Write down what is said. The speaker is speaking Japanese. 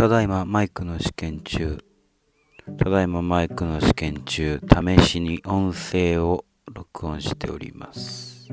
ただいまマイクの試験中。ただいまマイクの試験中。試しに音声を録音しております。